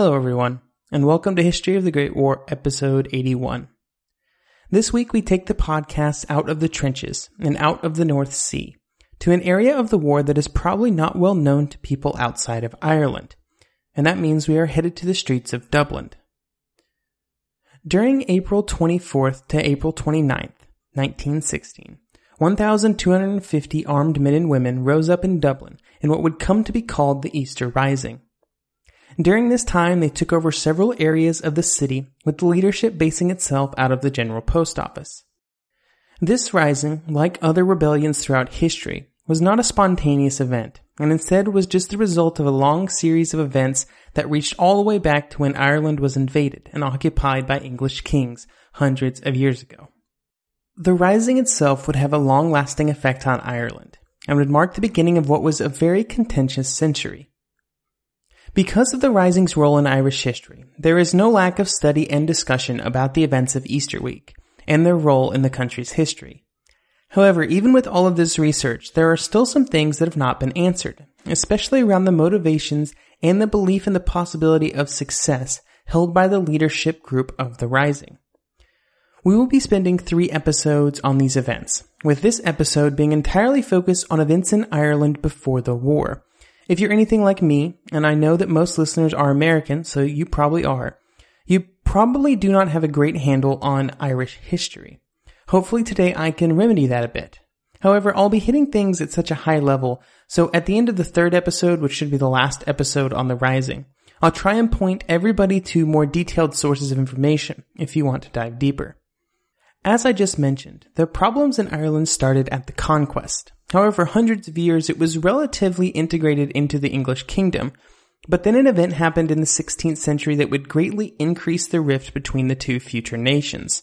Hello, everyone, and welcome to History of the Great War, episode 81. This week, we take the podcast out of the trenches and out of the North Sea to an area of the war that is probably not well known to people outside of Ireland, and that means we are headed to the streets of Dublin. During April 24th to April 29th, 1916, 1,250 armed men and women rose up in Dublin in what would come to be called the Easter Rising. During this time, they took over several areas of the city, with the leadership basing itself out of the General Post Office. This rising, like other rebellions throughout history, was not a spontaneous event, and instead was just the result of a long series of events that reached all the way back to when Ireland was invaded and occupied by English kings hundreds of years ago. The rising itself would have a long lasting effect on Ireland, and would mark the beginning of what was a very contentious century. Because of the Rising's role in Irish history, there is no lack of study and discussion about the events of Easter week and their role in the country's history. However, even with all of this research, there are still some things that have not been answered, especially around the motivations and the belief in the possibility of success held by the leadership group of the Rising. We will be spending three episodes on these events, with this episode being entirely focused on events in Ireland before the war, if you're anything like me, and I know that most listeners are American, so you probably are, you probably do not have a great handle on Irish history. Hopefully today I can remedy that a bit. However, I'll be hitting things at such a high level, so at the end of the third episode, which should be the last episode on the Rising, I'll try and point everybody to more detailed sources of information if you want to dive deeper. As I just mentioned, the problems in Ireland started at the conquest. However, hundreds of years it was relatively integrated into the English kingdom, but then an event happened in the 16th century that would greatly increase the rift between the two future nations.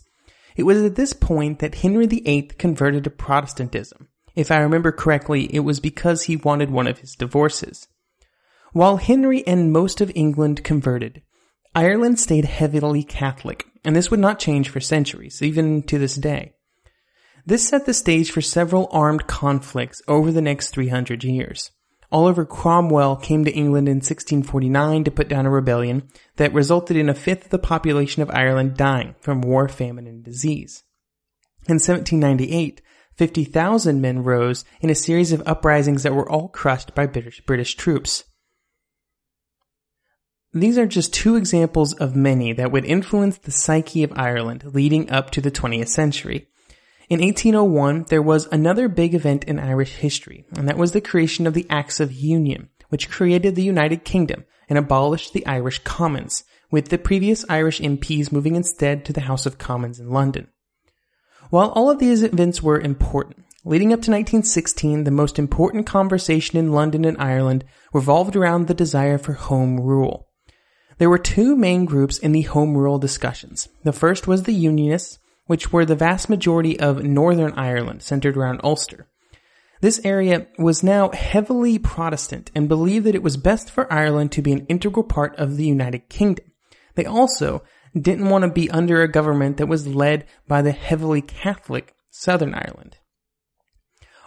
It was at this point that Henry VIII converted to Protestantism. If I remember correctly, it was because he wanted one of his divorces. While Henry and most of England converted, Ireland stayed heavily Catholic, and this would not change for centuries, even to this day. This set the stage for several armed conflicts over the next 300 years. Oliver Cromwell came to England in 1649 to put down a rebellion that resulted in a fifth of the population of Ireland dying from war, famine, and disease. In 1798, 50,000 men rose in a series of uprisings that were all crushed by British, British troops. These are just two examples of many that would influence the psyche of Ireland leading up to the 20th century. In 1801, there was another big event in Irish history, and that was the creation of the Acts of Union, which created the United Kingdom and abolished the Irish Commons, with the previous Irish MPs moving instead to the House of Commons in London. While all of these events were important, leading up to 1916, the most important conversation in London and Ireland revolved around the desire for home rule. There were two main groups in the Home Rule discussions. The first was the Unionists, which were the vast majority of Northern Ireland, centered around Ulster. This area was now heavily Protestant and believed that it was best for Ireland to be an integral part of the United Kingdom. They also didn't want to be under a government that was led by the heavily Catholic Southern Ireland.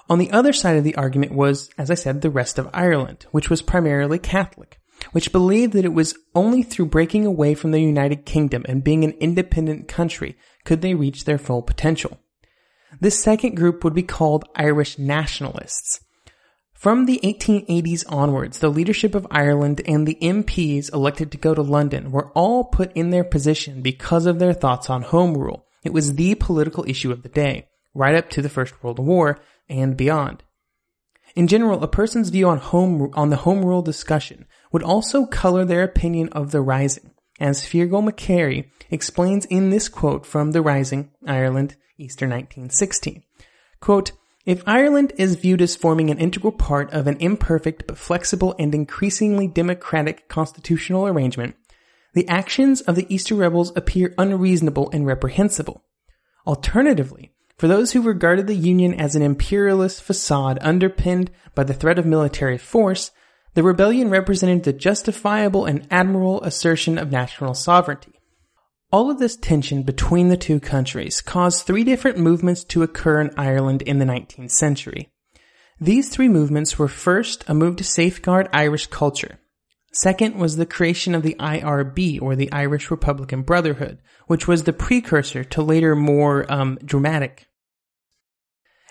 On the other side of the argument was, as I said, the rest of Ireland, which was primarily Catholic which believed that it was only through breaking away from the United Kingdom and being an independent country could they reach their full potential. This second group would be called Irish nationalists. From the 1880s onwards, the leadership of Ireland and the MPs elected to go to London were all put in their position because of their thoughts on home rule. It was the political issue of the day, right up to the First World War and beyond. In general, a person's view on home on the home rule discussion would also color their opinion of the Rising, as Fearghal McGarry explains in this quote from The Rising, Ireland, Easter 1916. Quote, if Ireland is viewed as forming an integral part of an imperfect but flexible and increasingly democratic constitutional arrangement, the actions of the Easter rebels appear unreasonable and reprehensible. Alternatively, for those who regarded the Union as an imperialist facade underpinned by the threat of military force, the rebellion represented the justifiable and admirable assertion of national sovereignty. All of this tension between the two countries caused three different movements to occur in Ireland in the 19th century. These three movements were first a move to safeguard Irish culture, Second was the creation of the IRB, or the Irish Republican Brotherhood, which was the precursor to later more um, dramatic.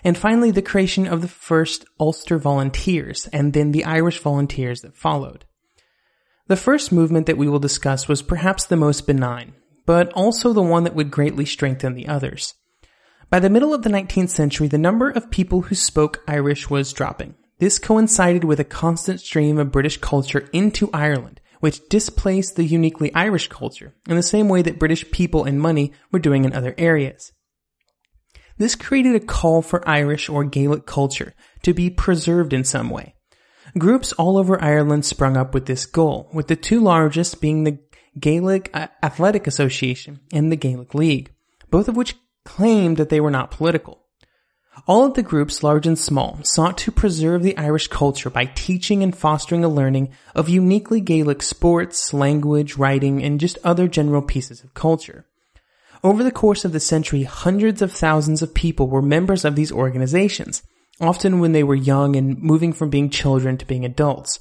And finally, the creation of the first Ulster Volunteers, and then the Irish Volunteers that followed. The first movement that we will discuss was perhaps the most benign, but also the one that would greatly strengthen the others. By the middle of the 19th century, the number of people who spoke Irish was dropping. This coincided with a constant stream of British culture into Ireland, which displaced the uniquely Irish culture in the same way that British people and money were doing in other areas. This created a call for Irish or Gaelic culture to be preserved in some way. Groups all over Ireland sprung up with this goal, with the two largest being the Gaelic uh, Athletic Association and the Gaelic League, both of which claimed that they were not political. All of the groups, large and small, sought to preserve the Irish culture by teaching and fostering a learning of uniquely Gaelic sports, language, writing, and just other general pieces of culture. Over the course of the century, hundreds of thousands of people were members of these organizations, often when they were young and moving from being children to being adults.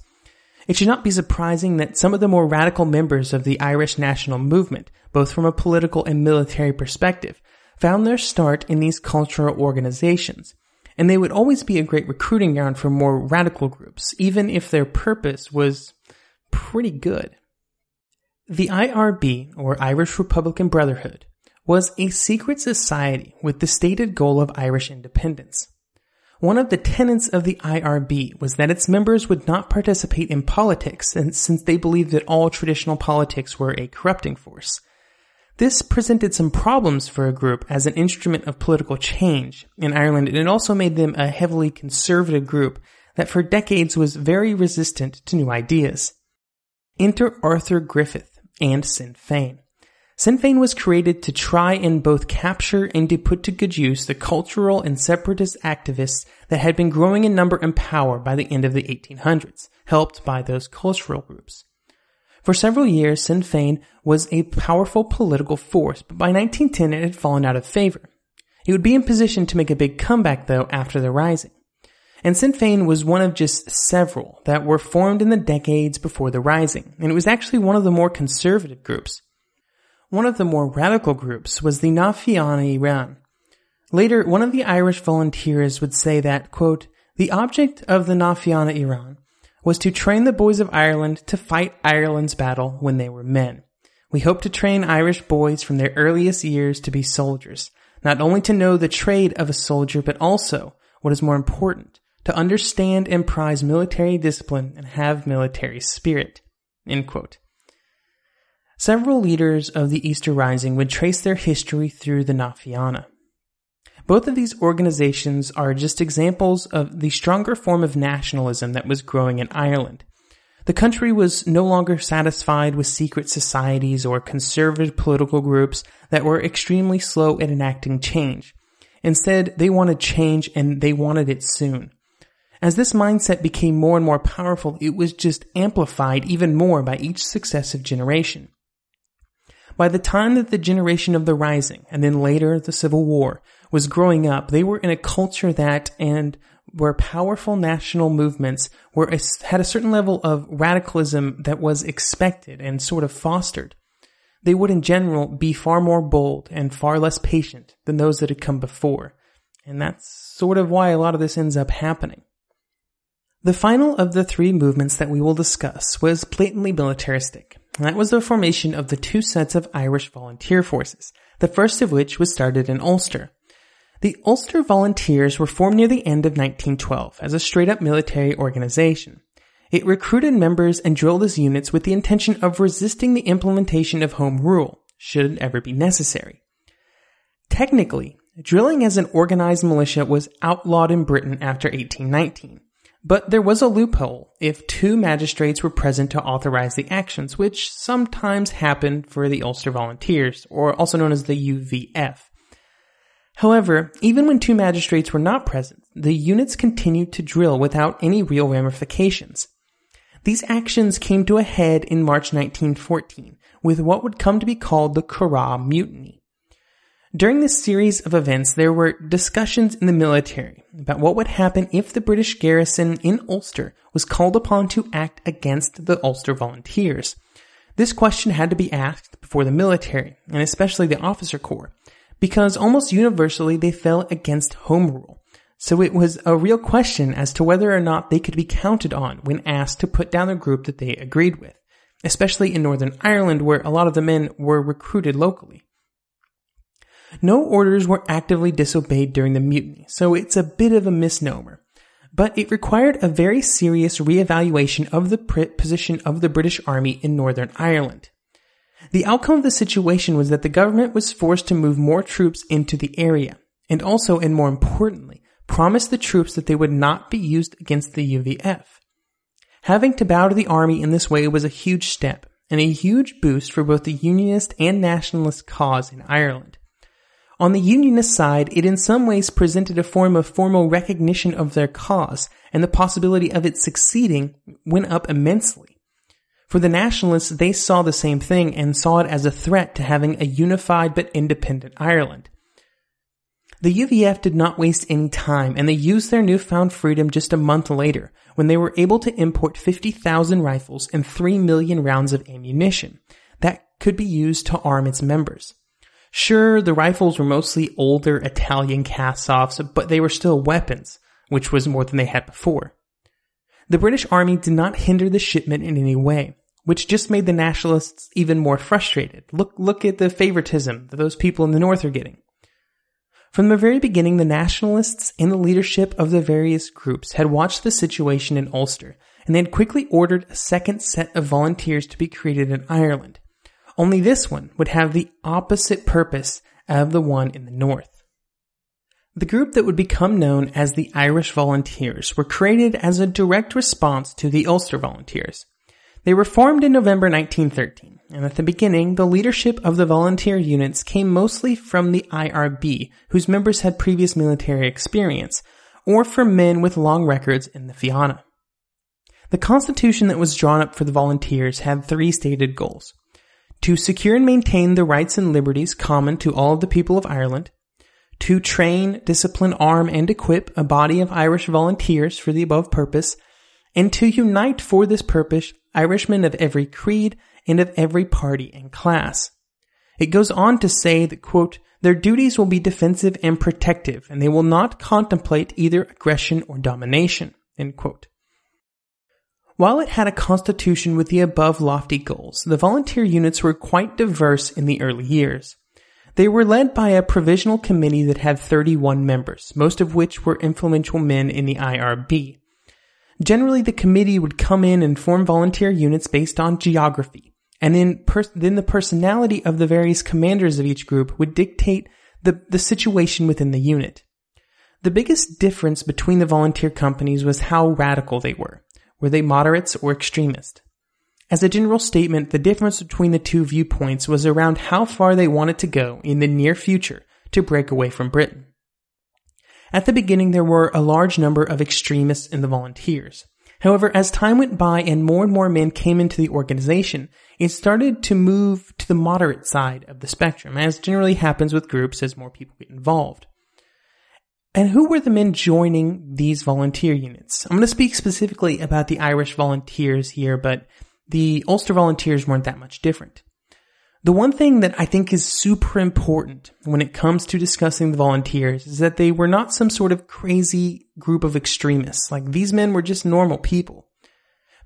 It should not be surprising that some of the more radical members of the Irish national movement, both from a political and military perspective, found their start in these cultural organizations, and they would always be a great recruiting ground for more radical groups, even if their purpose was pretty good. The IRB, or Irish Republican Brotherhood, was a secret society with the stated goal of Irish independence. One of the tenets of the IRB was that its members would not participate in politics since they believed that all traditional politics were a corrupting force. This presented some problems for a group as an instrument of political change in Ireland, and it also made them a heavily conservative group that for decades was very resistant to new ideas. Enter Arthur Griffith and Sinn Féin. Sinn Féin was created to try and both capture and to put to good use the cultural and separatist activists that had been growing in number and power by the end of the 1800s, helped by those cultural groups. For several years, Sinn Féin was a powerful political force, but by 1910 it had fallen out of favor. It would be in position to make a big comeback though after the Rising. And Sinn Féin was one of just several that were formed in the decades before the Rising, and it was actually one of the more conservative groups. One of the more radical groups was the Na Fianna Éireann. Later, one of the Irish volunteers would say that, quote, the object of the Na Fianna Éireann was to train the boys of Ireland to fight Ireland's battle when they were men. We hope to train Irish boys from their earliest years to be soldiers, not only to know the trade of a soldier, but also, what is more important, to understand and prize military discipline and have military spirit. Several leaders of the Easter Rising would trace their history through the Na Fianna. Both of these organizations are just examples of the stronger form of nationalism that was growing in Ireland. The country was no longer satisfied with secret societies or conservative political groups that were extremely slow at enacting change. Instead, they wanted change and they wanted it soon. As this mindset became more and more powerful, it was just amplified even more by each successive generation. By the time that the generation of the Rising, and then later the Civil War, was growing up, they were in a culture that and where powerful national movements were had a certain level of radicalism that was expected and sort of fostered. They would in general be far more bold and far less patient than those that had come before. And that's sort of why a lot of this ends up happening. The final of the three movements that we will discuss was blatantly militaristic. And that was the formation of the two sets of Irish volunteer forces, the first of which was started in Ulster. The Ulster Volunteers were formed near the end of 1912 as a straight up military organization. It recruited members and drilled as units with the intention of resisting the implementation of home rule, should it ever be necessary. Technically, drilling as an organized militia was outlawed in Britain after 1819. But there was a loophole if two magistrates were present to authorize the actions, which sometimes happened for the Ulster Volunteers, or also known as the UVF. However, even when two magistrates were not present, the units continued to drill without any real ramifications. These actions came to a head in March 1914 with what would come to be called the Curragh Mutiny. During this series of events, there were discussions in the military about what would happen if the British garrison in Ulster was called upon to act against the Ulster Volunteers. This question had to be asked before the military, and especially the officer corps, because almost universally they fell against home rule. So it was a real question as to whether or not they could be counted on when asked to put down the group that they agreed with, especially in Northern Ireland where a lot of the men were recruited locally. No orders were actively disobeyed during the mutiny, so it's a bit of a misnomer. But it required a very serious reevaluation of the position of the British Army in Northern Ireland. The outcome of the situation was that the government was forced to move more troops into the area, and also, and more importantly, promised the troops that they would not be used against the UVF. Having to bow to the army in this way was a huge step, and a huge boost for both the Unionist and Nationalist cause in Ireland. On the Unionist side, it in some ways presented a form of formal recognition of their cause, and the possibility of it succeeding went up immensely. For the Nationalists, they saw the same thing and saw it as a threat to having a unified but independent Ireland. The UVF did not waste any time, and they used their newfound freedom just a month later, when they were able to import 50,000 rifles and 3 million rounds of ammunition that could be used to arm its members. Sure, the rifles were mostly older Italian cast-offs, but they were still weapons, which was more than they had before. The British Army did not hinder the shipment in any way, which just made the nationalists even more frustrated. Look, look at the favoritism that those people in the north are getting. From the very beginning, the nationalists and the leadership of the various groups had watched the situation in Ulster, and they had quickly ordered a second set of volunteers to be created in Ireland. Only this one would have the opposite purpose of the one in the north. The group that would become known as the Irish Volunteers were created as a direct response to the Ulster Volunteers. They were formed in November 1913, and at the beginning, the leadership of the volunteer units came mostly from the IRB, whose members had previous military experience, or from men with long records in the Fianna. The constitution that was drawn up for the volunteers had three stated goals to secure and maintain the rights and liberties common to all the people of Ireland, to train, discipline, arm, and equip a body of Irish volunteers for the above purpose, and to unite for this purpose Irishmen of every creed and of every party and class. It goes on to say that, quote, their duties will be defensive and protective, and they will not contemplate either aggression or domination, end quote. While it had a constitution with the above lofty goals, the volunteer units were quite diverse in the early years. They were led by a provisional committee that had 31 members, most of which were influential men in the IRB. Generally, the committee would come in and form volunteer units based on geography, and then, per- then the personality of the various commanders of each group would dictate the, the situation within the unit. The biggest difference between the volunteer companies was how radical they were. Were they moderates or extremists? As a general statement, the difference between the two viewpoints was around how far they wanted to go in the near future to break away from Britain. At the beginning, there were a large number of extremists in the volunteers. However, as time went by and more and more men came into the organization, it started to move to the moderate side of the spectrum, as generally happens with groups as more people get involved. And who were the men joining these volunteer units? I'm going to speak specifically about the Irish volunteers here, but the Ulster volunteers weren't that much different. The one thing that I think is super important when it comes to discussing the volunteers is that they were not some sort of crazy group of extremists. Like these men were just normal people.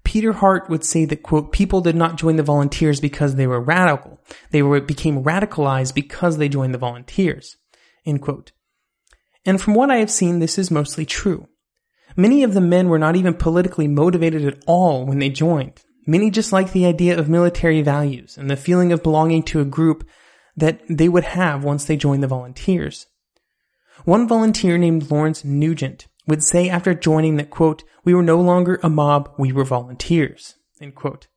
Peter Hart would say that quote, people did not join the volunteers because they were radical. They were, became radicalized because they joined the volunteers. End quote. And from what I have seen, this is mostly true. Many of the men were not even politically motivated at all when they joined. Many just liked the idea of military values and the feeling of belonging to a group that they would have once they joined the volunteers. One volunteer named Lawrence Nugent would say after joining that, quote, we were no longer a mob, we were volunteers, end quote.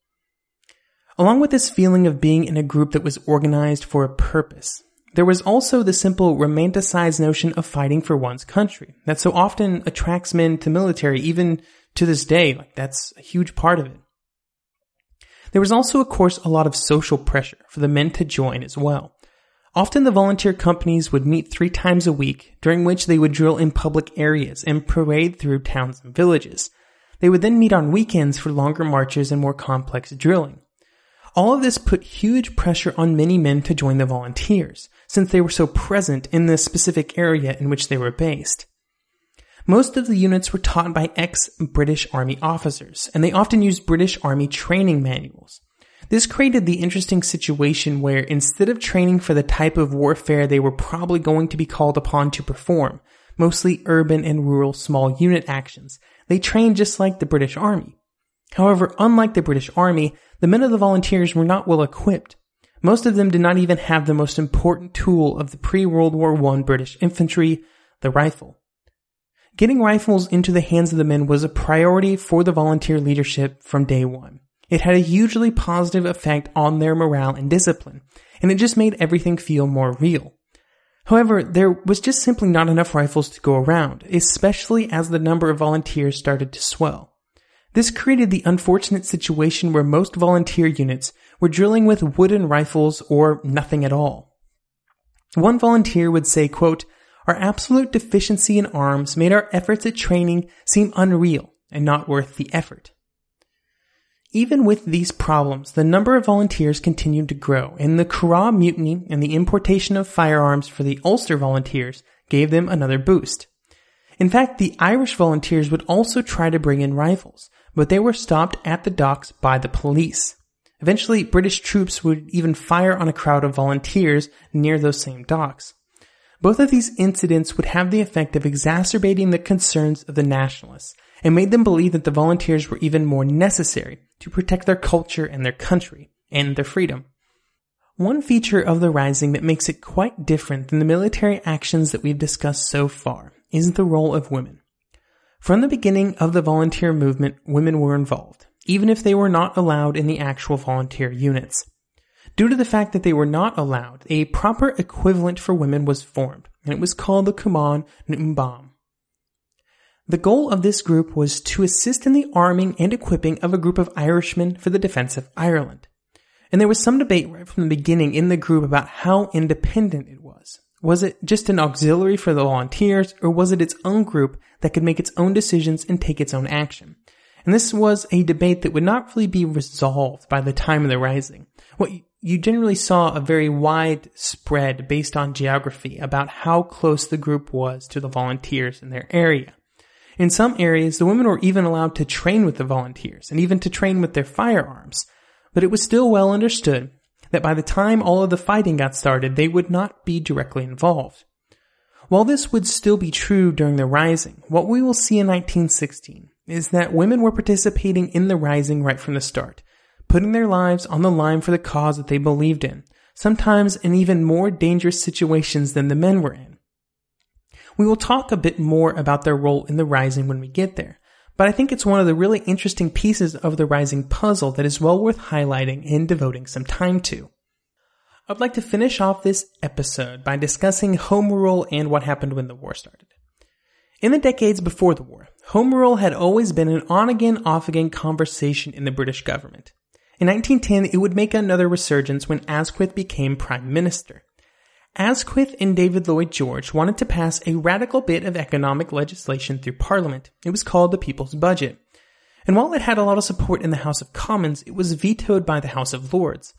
Along with this feeling of being in a group that was organized for a purpose, there was also the simple romanticized notion of fighting for one's country that so often attracts men to military, even to this day. Like that's a huge part of it. There was also, of course, a lot of social pressure for the men to join as well. Often the volunteer companies would meet three times a week, during which they would drill in public areas and parade through towns and villages. They would then meet on weekends for longer marches and more complex drilling. All of this put huge pressure on many men to join the volunteers, since they were so present in the specific area in which they were based. Most of the units were taught by ex-British Army officers, and they often used British Army training manuals. This created the interesting situation where instead of training for the type of warfare they were probably going to be called upon to perform, mostly urban and rural small unit actions, they trained just like the British Army. However, unlike the British Army, the men of the volunteers were not well equipped. Most of them did not even have the most important tool of the pre-World War I British infantry, the rifle. Getting rifles into the hands of the men was a priority for the volunteer leadership from day one. It had a hugely positive effect on their morale and discipline, and it just made everything feel more real. However, there was just simply not enough rifles to go around, especially as the number of volunteers started to swell. This created the unfortunate situation where most volunteer units were drilling with wooden rifles or nothing at all. One volunteer would say, quote, our absolute deficiency in arms made our efforts at training seem unreal and not worth the effort. Even with these problems, the number of volunteers continued to grow, and the Curragh Mutiny and the importation of firearms for the Ulster volunteers gave them another boost. In fact, the Irish volunteers would also try to bring in rifles, but they were stopped at the docks by the police. Eventually, British troops would even fire on a crowd of volunteers near those same docks. Both of these incidents would have the effect of exacerbating the concerns of the nationalists and made them believe that the volunteers were even more necessary to protect their culture and their country and their freedom. One feature of the Rising that makes it quite different than the military actions that we've discussed so far is the role of women. From the beginning of the volunteer movement, women were involved, even if they were not allowed in the actual volunteer units. Due to the fact that they were not allowed, a proper equivalent for women was formed, and it was called the Cumann na mBan. The goal of this group was to assist in the arming and equipping of a group of Irishmen for the defense of Ireland. And there was some debate right from the beginning in the group about how independent it was. It just an auxiliary for the volunteers, or was it its own group that could make its own decisions and take its own action? And this was a debate that would not really be resolved by the time of the Rising. What you generally saw a very wide spread based on geography about how close the group was to the volunteers in their area. In some areas, the women were even allowed to train with the volunteers and even to train with their firearms, but it was still well understood that by the time all of the fighting got started, they would not be directly involved. While this would still be true during the Rising, what we will see in 1916 is that women were participating in the Rising right from the start, putting their lives on the line for the cause that they believed in, sometimes in even more dangerous situations than the men were in. We will talk a bit more about their role in the Rising when we get there, but I think it's one of the really interesting pieces of the Rising puzzle that is well worth highlighting and devoting some time to. I'd like to finish off this episode by discussing home rule and what happened when the war started. In the decades before the war, home rule had always been an on again, off again conversation in the British government. In 1910, it would make another resurgence when Asquith became Prime Minister. Asquith and David Lloyd George wanted to pass a radical bit of economic legislation through Parliament. It was called the People's Budget. And while it had a lot of support in the House of Commons, it was vetoed by the House of Lords.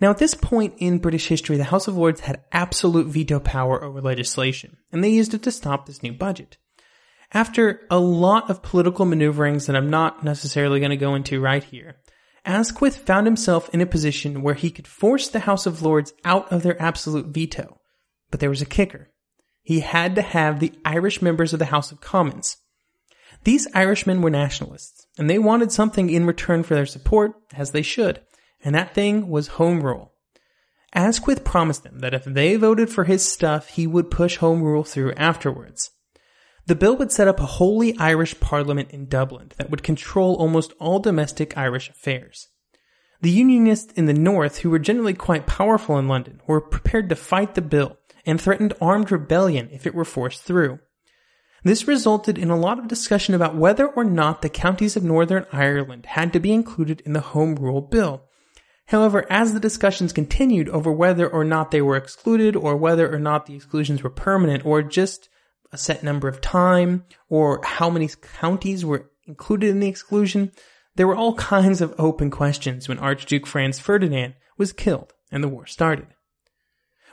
Now at this point in British history, the House of Lords had absolute veto power over legislation, and they used it to stop this new budget. After a lot of political maneuverings that I'm not necessarily going to go into right here, Asquith found himself in a position where he could force the House of Lords out of their absolute veto. But there was a kicker. He had to have the Irish members of the House of Commons. These Irishmen were nationalists, and they wanted something in return for their support, as they should, and that thing was Home Rule. Asquith promised them that if they voted for his stuff, he would push Home Rule through afterwards. The bill would set up a wholly Irish parliament in Dublin that would control almost all domestic Irish affairs. The Unionists in the North, who were generally quite powerful in London, were prepared to fight the bill and threatened armed rebellion if it were forced through. This resulted in a lot of discussion about whether or not the counties of Northern Ireland had to be included in the Home Rule Bill. However, as the discussions continued over whether or not they were excluded or whether or not the exclusions were permanent or just a set number of time or how many counties were included in the exclusion, there were all kinds of open questions when Archduke Franz Ferdinand was killed and the war started.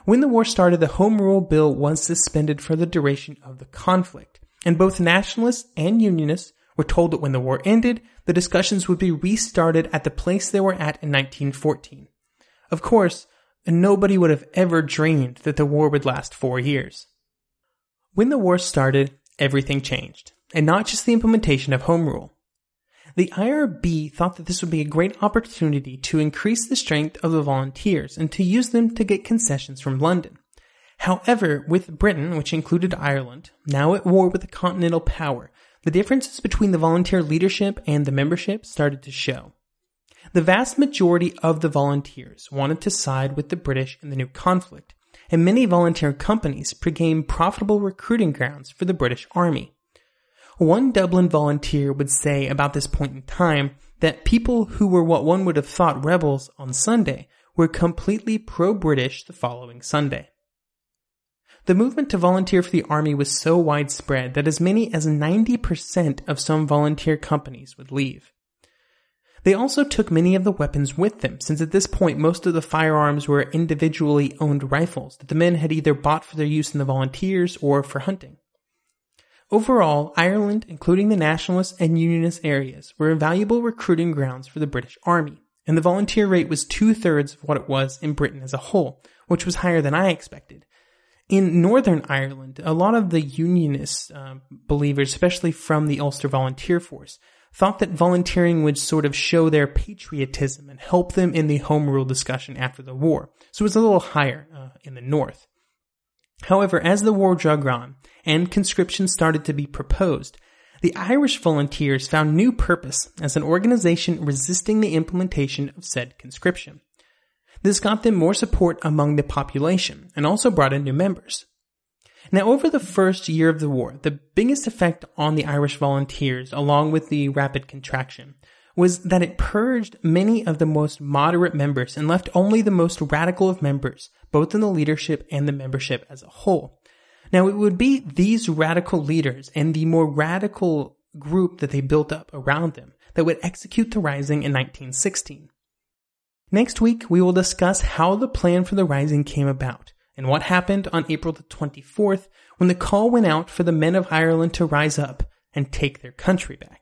When the war started, the Home Rule Bill was suspended for the duration of the conflict, and both nationalists and unionists were told that when the war ended, the discussions would be restarted at the place they were at in 1914. Of course, nobody would have ever dreamed that the war would last four years. When the war started, everything changed, and not just the implementation of Home Rule. The IRB thought that this would be a great opportunity to increase the strength of the volunteers and to use them to get concessions from London. However, with Britain, which included Ireland, now at war with the continental power, the differences between the volunteer leadership and the membership started to show. The vast majority of the volunteers wanted to side with the British in the new conflict, and many volunteer companies became profitable recruiting grounds for the British Army. One Dublin volunteer would say about this point in time that people who were what one would have thought rebels on Sunday were completely pro-British the following Sunday. The movement to volunteer for the army was so widespread that as many as 90% of some volunteer companies would leave. They also took many of the weapons with them, since at this point most of the firearms were individually owned rifles that the men had either bought for their use in the volunteers or for hunting. Overall, Ireland, including the nationalist and unionist areas, were valuable recruiting grounds for the British Army, and the volunteer rate was two thirds of what it was in Britain as a whole, which was higher than I expected, in Northern Ireland, a lot of the Unionist uh, believers, especially from the Ulster Volunteer Force, thought that volunteering would sort of show their patriotism and help them in the home rule discussion after the war. So it was a little higher uh, in the North. However, as the war drug on and conscription started to be proposed, the Irish volunteers found new purpose as an organization resisting the implementation of said conscription. This got them more support among the population and also brought in new members. Now, over the first year of the war, the biggest effect on the Irish volunteers, along with the rapid contraction, was that it purged many of the most moderate members and left only the most radical of members, both in the leadership and the membership as a whole. Now, it would be these radical leaders and the more radical group that they built up around them that would execute the rising in 1916. Next week, we will discuss how the plan for the rising came about and what happened on April the 24th when the call went out for the men of Ireland to rise up and take their country back.